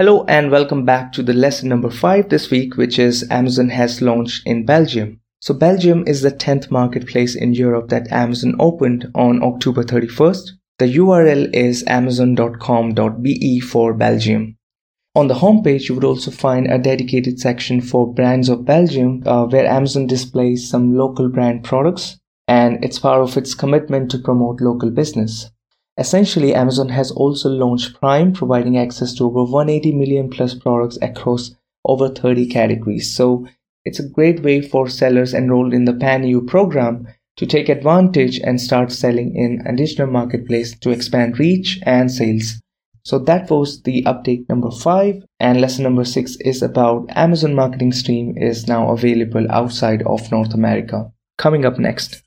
Hello and welcome back to the lesson number 5 this week which is Amazon has launched in Belgium. So Belgium is the 10th marketplace in Europe that Amazon opened on October 31st. The URL is amazon.com.be for Belgium. On the homepage, you would also find a dedicated section for brands of Belgium uh, where Amazon displays some local brand products and it's part of its commitment to promote local business. Essentially, Amazon has also launched Prime, providing access to over 180 million plus products across over 30 categories. So it's a great way for sellers enrolled in the PanEU program to take advantage and start selling in additional marketplace to expand reach and sales. So that was the update number five and lesson number six is about Amazon Marketing Stream is now available outside of North America. Coming up next.